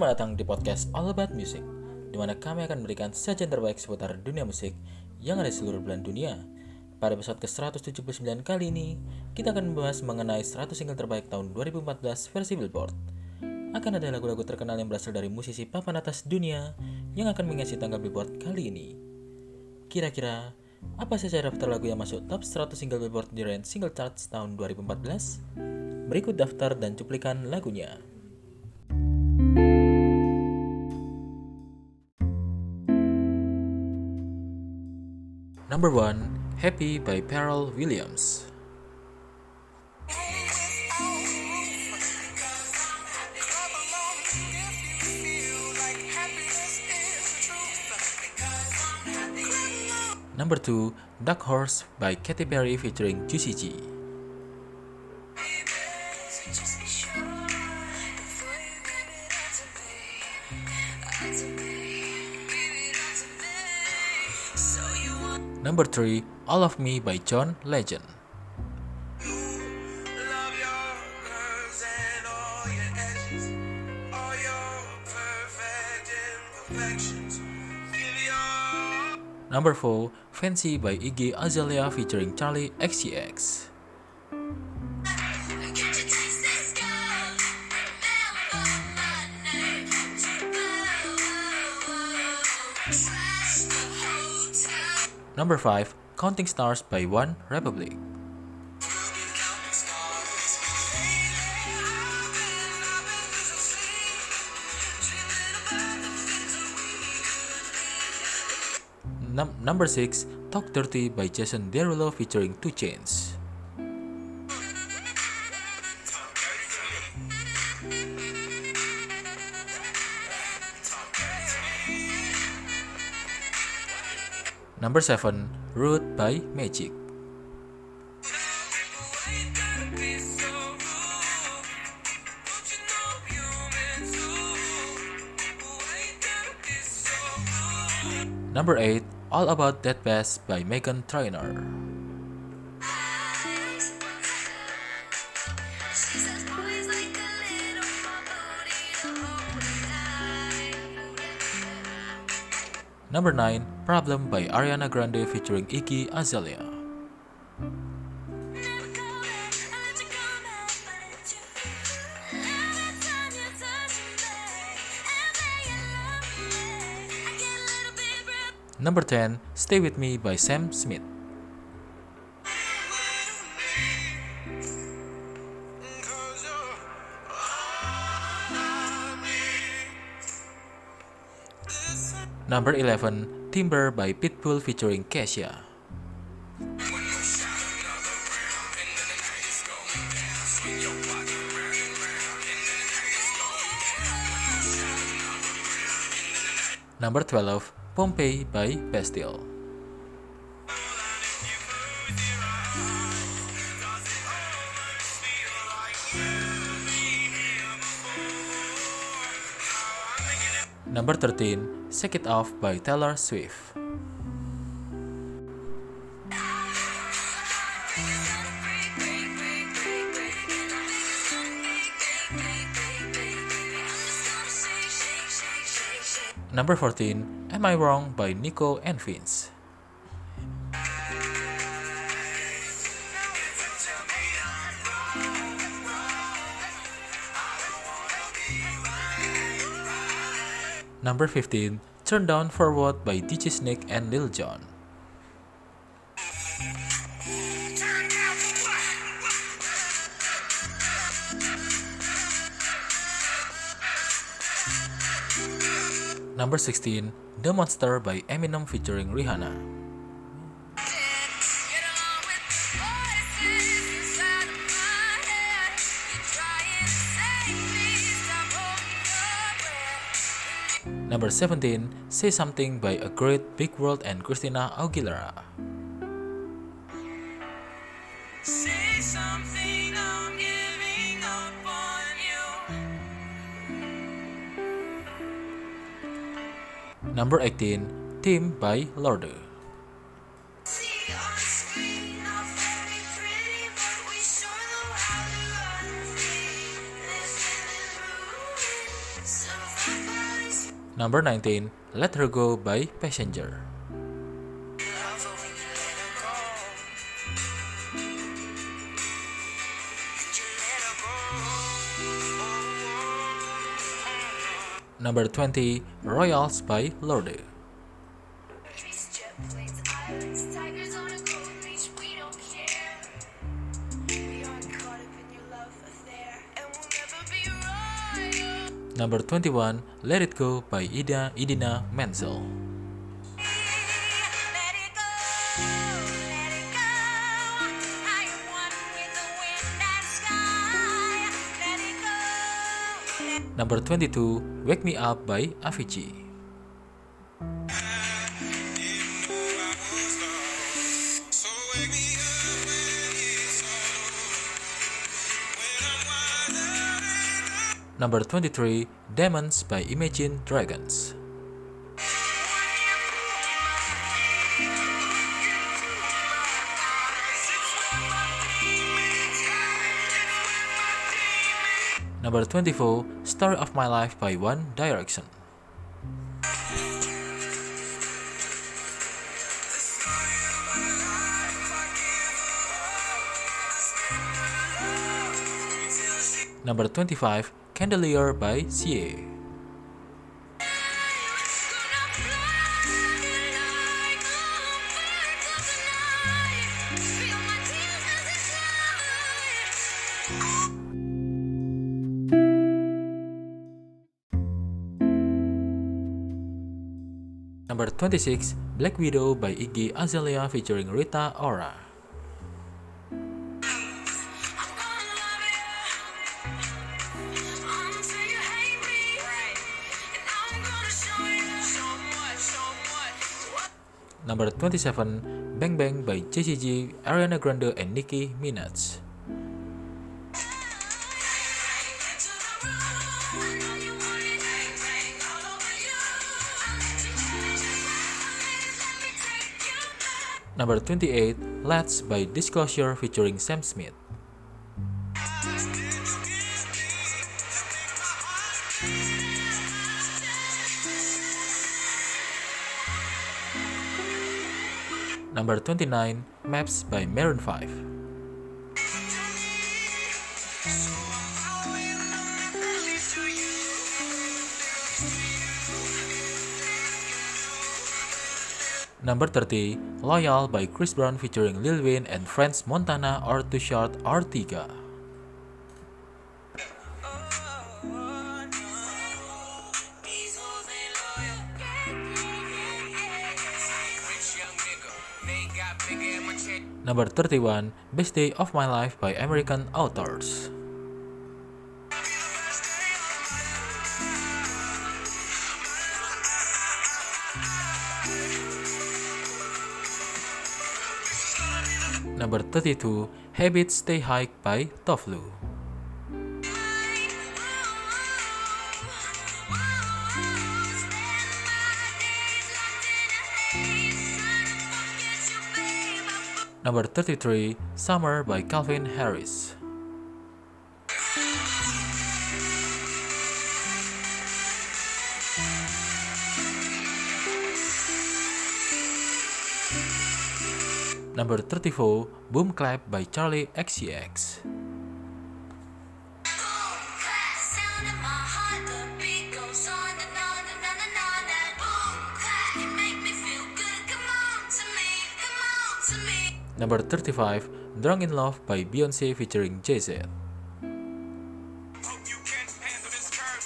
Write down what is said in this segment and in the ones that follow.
Selamat datang di podcast All About Music, di mana kami akan memberikan sajian terbaik seputar dunia musik yang ada di seluruh belahan dunia. Pada episode ke-179 kali ini, kita akan membahas mengenai 100 single terbaik tahun 2014 versi Billboard. Akan ada lagu-lagu terkenal yang berasal dari musisi papan atas dunia yang akan mengisi tanggal Billboard kali ini. Kira-kira, apa saja daftar lagu yang masuk top 100 single Billboard di range single charts tahun 2014? Berikut daftar dan cuplikan lagunya. Number 1, Happy by Pharrell Williams. Number 2, Dark Horse by Katy Perry featuring Juicy J. Number 3, All of Me by John Legend. Love your curves and all your edges, all your perfect imperfections. Give your Number 4, Fancy by Iggy Azalea featuring Charli XCX. Number 5, Counting Stars by One Republic. Num- number 6, Talk Dirty by Jason Derulo featuring 2 Chainz. Number 7, Root by Magic. Number 8, All About That Bass by Meghan Trainor. Number 9, Problem by Ariana Grande featuring Iggy Azalea. Number 10, Stay With Me by Sam Smith. Number 11, Timber by Pitbull featuring Kesha. Number 12, Pompeii by Bastille. Number 13, Shake It Off by Taylor Swift. Number 14, Am I Wrong by Nico and Vince. Number 15, Turn Down for What by DJ Snake and Lil Jon. Number 16, The Monster by Eminem featuring Rihanna. Number 17, Say Something by A Great Big World and Christina Aguilera. Say something, I'm giving up on you. Number 18, Team by Lorde. Number 19, Let Her Go by Passenger. Number 20, Royals by Lorde. Number 21, Let It Go by Ida Idina Menzel. Let it go, let it go. I am one with the wind and sky. Let it go. Let Number 22, Wake Me Up by Avicii. Number 23, Demons by Imagine Dragons. Number 24, Story of My Life by One Direction. Number 25, Candelier by CA. Number 26, Black Widow by Iggy Azalea featuring Rita Ora. Number 27, Bang Bang by Jessie J, Ariana Grande, and Nicki Minaj. Number 28, Let's by Disclosure featuring Sam Smith. Number 29, Maps by Maroon 5. Number 30, Loyal by Chris Brown featuring Lil Wayne and Friends Montana or too short Ortiga. Number 31, Best Day of My Life by American Authors. Number 32, Habits Stay High by Toflu. Number 33, Summer by Calvin Harris. Number 34, Boom Clap by Charlie XCX. Number 35, Drunk in Love by Beyonce featuring Jay-Z. Hope you can handle this curve.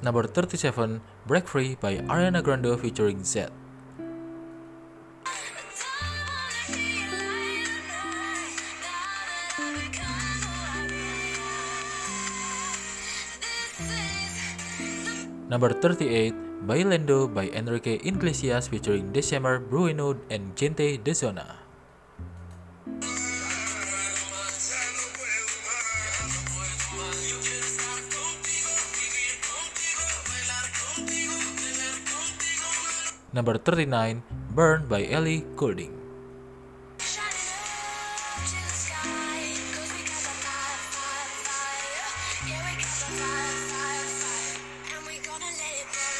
Number 37, Break Free by Ariana Grande featuring Z. Number 38, Bailando by Enrique Iglesias featuring December Bruino and Gente de Zona. We gonna let it burn,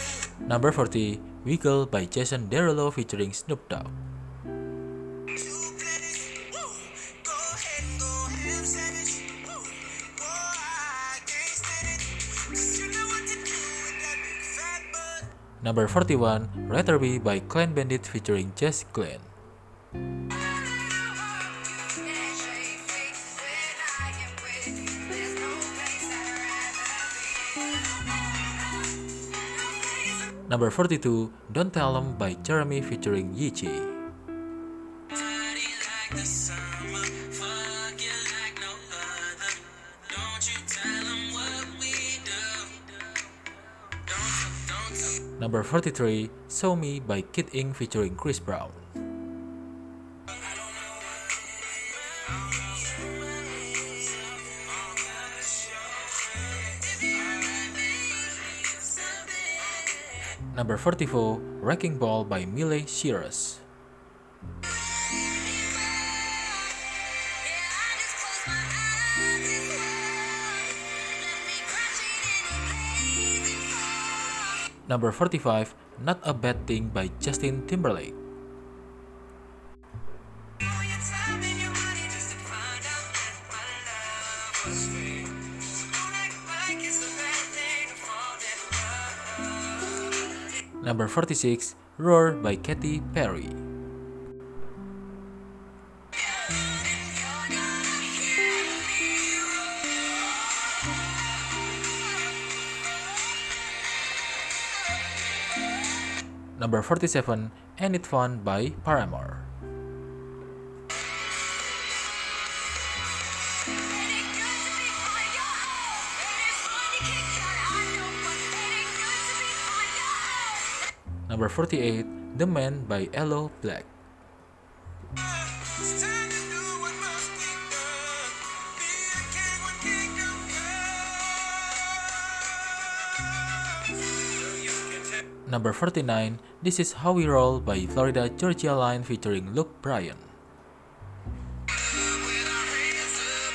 burn. Number 40, Wiggle by Jason Derulo featuring Snoop Dogg. Number 41, Rather Be by Clan Bandit featuring Jess Glenn. Number 42, Don't Tell 'em by Jeremy featuring Yichi. Number 43, Show Me by Kid Ink featuring Chris Brown. Number 44, Wrecking Ball by Miley Cyrus. Number 45, Not a Bad Thing by Justin Timberlake. Number 46, Roar by Katy Perry. Number 47, Ain't It Fun by Paramore. Number 48, The Man by Aloe Blacc. Number 49, This Is How We Roll by Florida Georgia Line featuring Luke Bryan. with our hands up.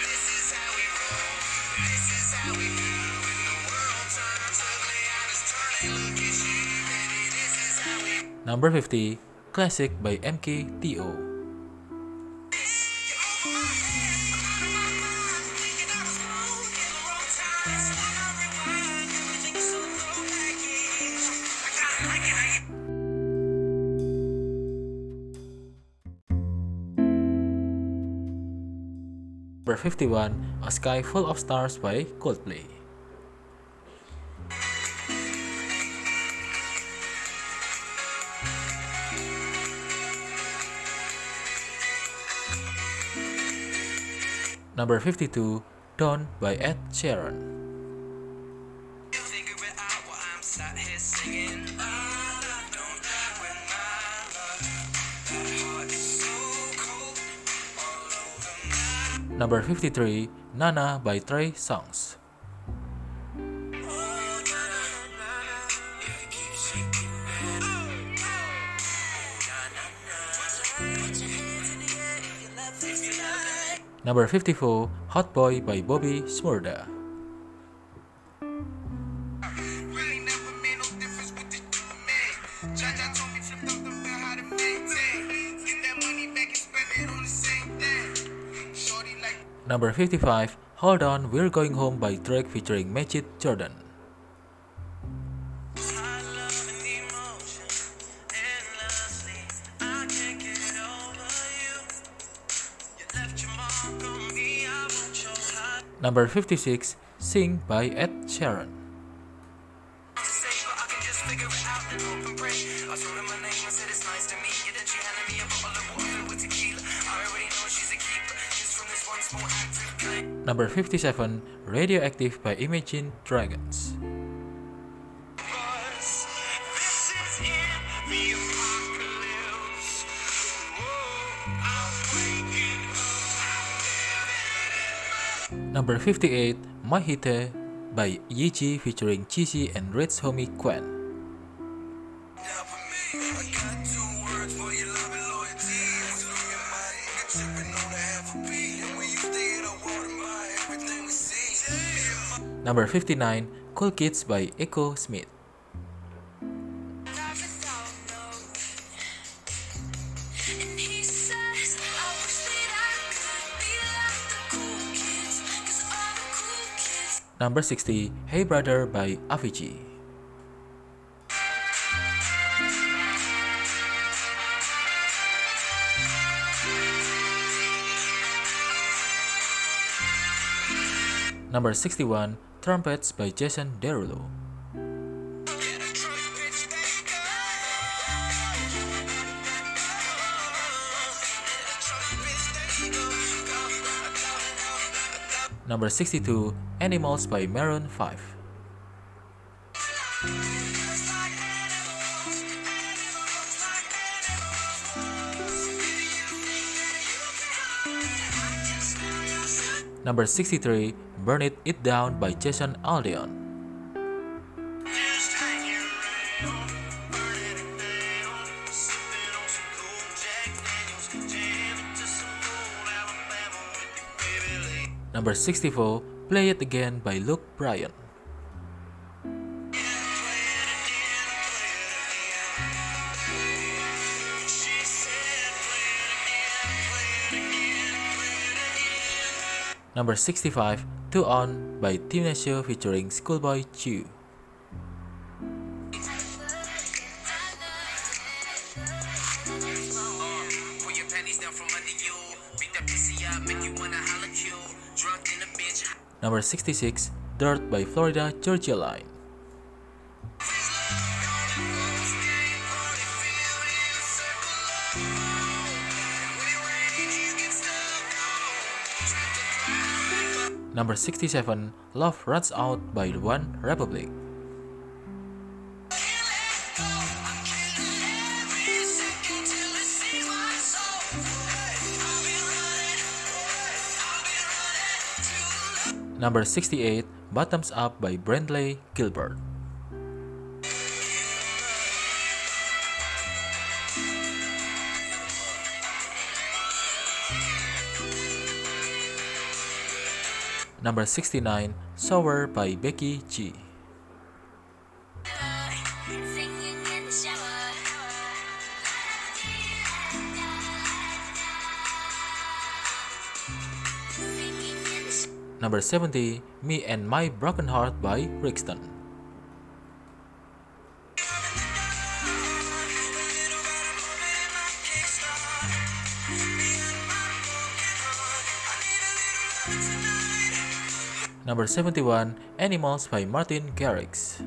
This 51, A Sky Full of Stars by Coldplay. Number 52, Dawn by Ed Sheeran. Number 53, Nana by Trey Songz. Number 54, Hot Boy by Bobby Shmurda. Really no Number 55, Hold On, We're Going Home by Drake featuring Majid Jordan. Number 56, Sing by Ed Sheeran. Number 57, Radioactive by Imagine Dragons. This is in the apocalypse. Whoa, I'm waking up. Number 58, Mahite by YG featuring Jeezy and Rich Homie Quan. Number 59, Cool Kids by Echo Smith. Number 60, Hey Brother by Avicii. Number 61, Trumpets by Jason Derulo. Number 62, Animals by Maroon 5. Number 63, Burn It It Down by Jason Aldean. Just hanging around, burning it down, sipping on some cool Jack Daniels, jamming to some old Alabama with your baby Lee. Number 64, Play It Again by Luke Bryan. Number 65, Two On by Tinashe featuring Schoolboy Q. Pull your panties down from under you. Beat that pussy up, make you wanna holler Q. Drunk in a bitch. Number 66, Dirt by Florida Georgia Line. Number 67, Love Runs Out by One Republic. Number 68, Bottoms Up by Brantley Gilbert. Number 69, Sour by Becky G. shower. Shower. Number 70, Me and My Broken Heart by Brixton. Number 71, Animals by Martin Garrix.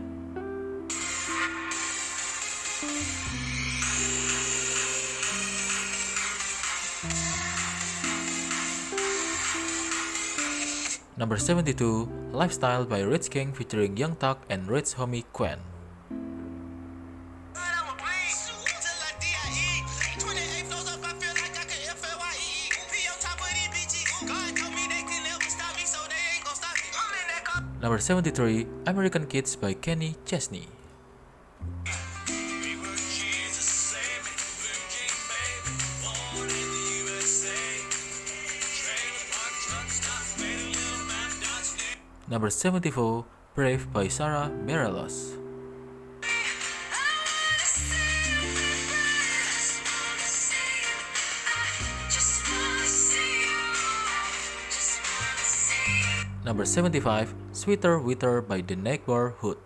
Number 72, Lifestyle by Rich King featuring Young Thug and Rich Homie Quan. Number 73, American Kids by Kenny Chesney. Number 74, Brave by Sara Bareilles. Number 75, Sweeter Witter by The Neighborhood.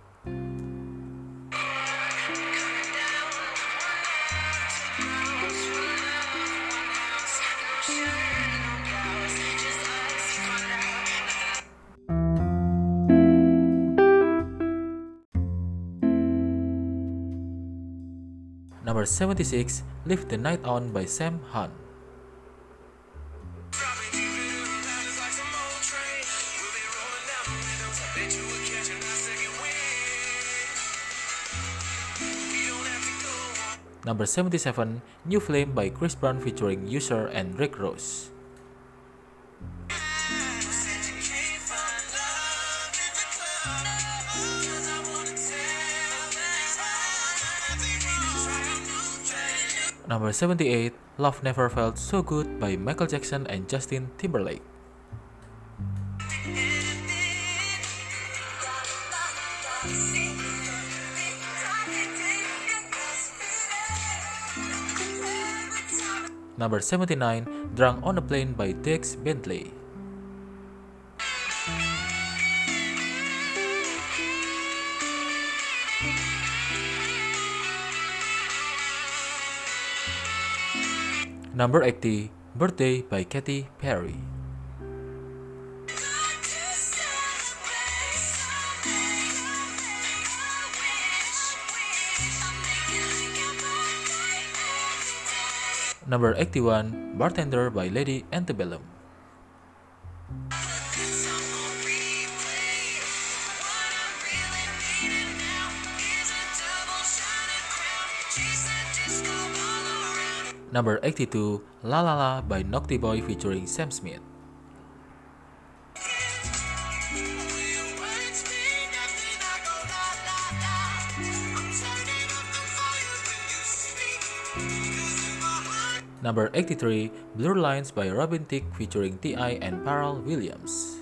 Number 76, Live the Night On by Sam Hunt. Number 77, New Flame by Chris Brown featuring Usher and Rick thing. Number 78, Love Never Felt So Good by Michael Jackson and Justin Timberlake. Number 79, Drunk on a Plane by Dierks Bentley. Number 80, Birthday by Katy Perry. Number 81, Bartender by Lady Antebellum. Number 82, La La La by Nocty Boy featuring Sam Smith. Number 83, Blur Lines by Robin Thicke featuring T.I. and Pharrell Williams.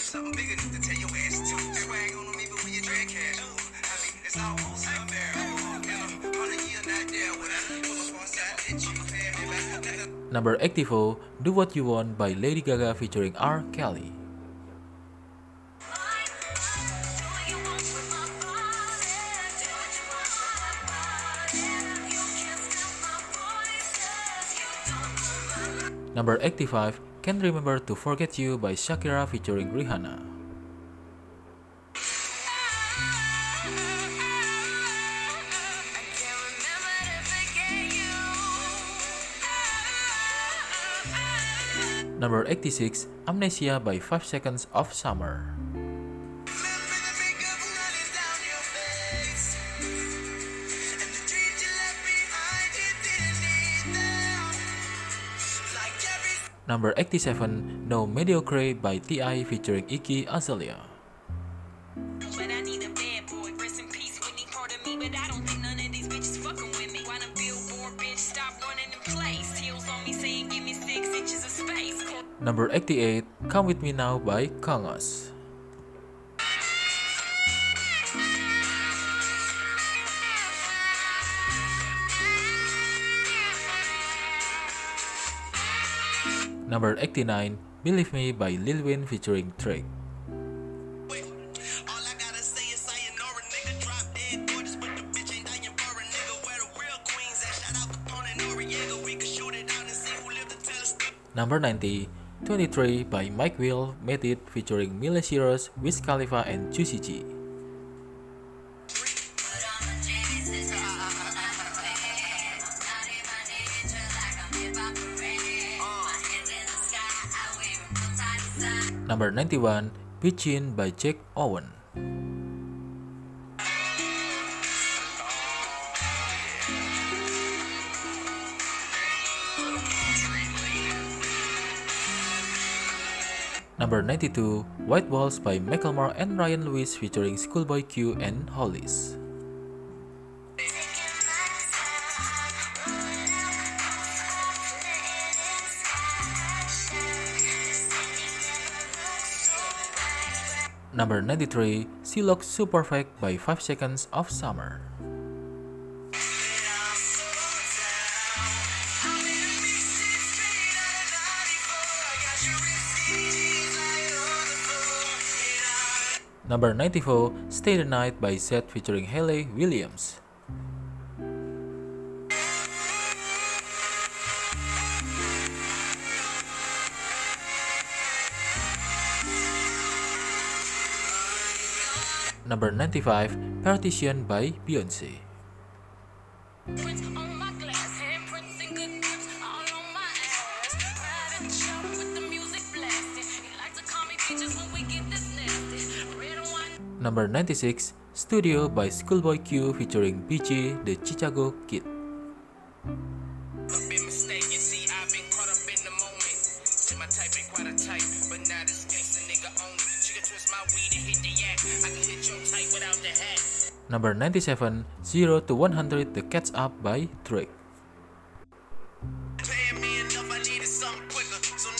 Something bigger to tell your ass to. Swag on them even when you drag cash. Ooh, I mean, it's almost out there. Ooh, and I'm on a year not there. When I pull up on side, that you pay me back. Number 84, Do What You Want by Lady Gaga featuring R. Kelly. Number 85, Can't Remember to Forget You by Shakira featuring Rihanna. Number 86, Amnesia by 5 Seconds of Summer. On me saying give by T.I. featuring of Azalea. Number 88, Come With Me Now by Kongos. Out and see who lived to tell featuring the Number 90, 23 by Mike Will Made It featuring Miley Cyrus, Wiz Khalifa, and Juicy J. Number 91, Pigeon by Jake Owen. Number 92, White Walls by Macklemore and Ryan Lewis featuring Schoolboy Q and Hollis. Number 93, She Looks Perfect by 5 Seconds of Summer. Number 94, Stay the Night by Zedd featuring Hayley Williams. This nasty. Red and white. Number 96, Studio by Schoolboy Q featuring BG the Chicago Kid. Number 97, 0 to 100 The Catch Up by Drake. Me enough, I needed something quicker. So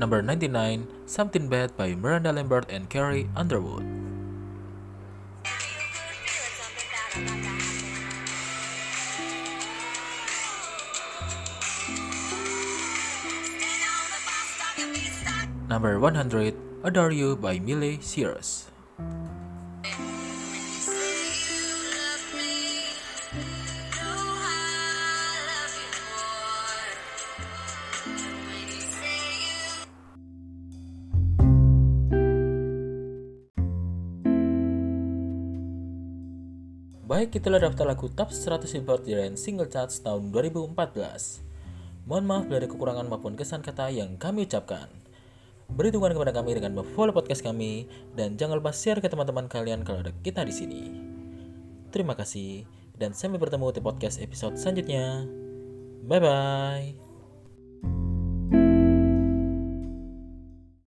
Number 99, Something Bad by Miranda Lambert and Carrie Underwood. Number 100, Adore You by Miley Cyrus. Baik, itulah daftar lagu top 100 Billboard dan single charts tahun 2014. Mohon maaf ada kekurangan maupun kesan kata yang kami ucapkan. Beri dukungan kepada kami dengan follow podcast kami dan jangan lupa share ke teman-teman kalian kalau ada kita di sini. Terima kasih dan sampai bertemu di podcast episode selanjutnya. Bye bye.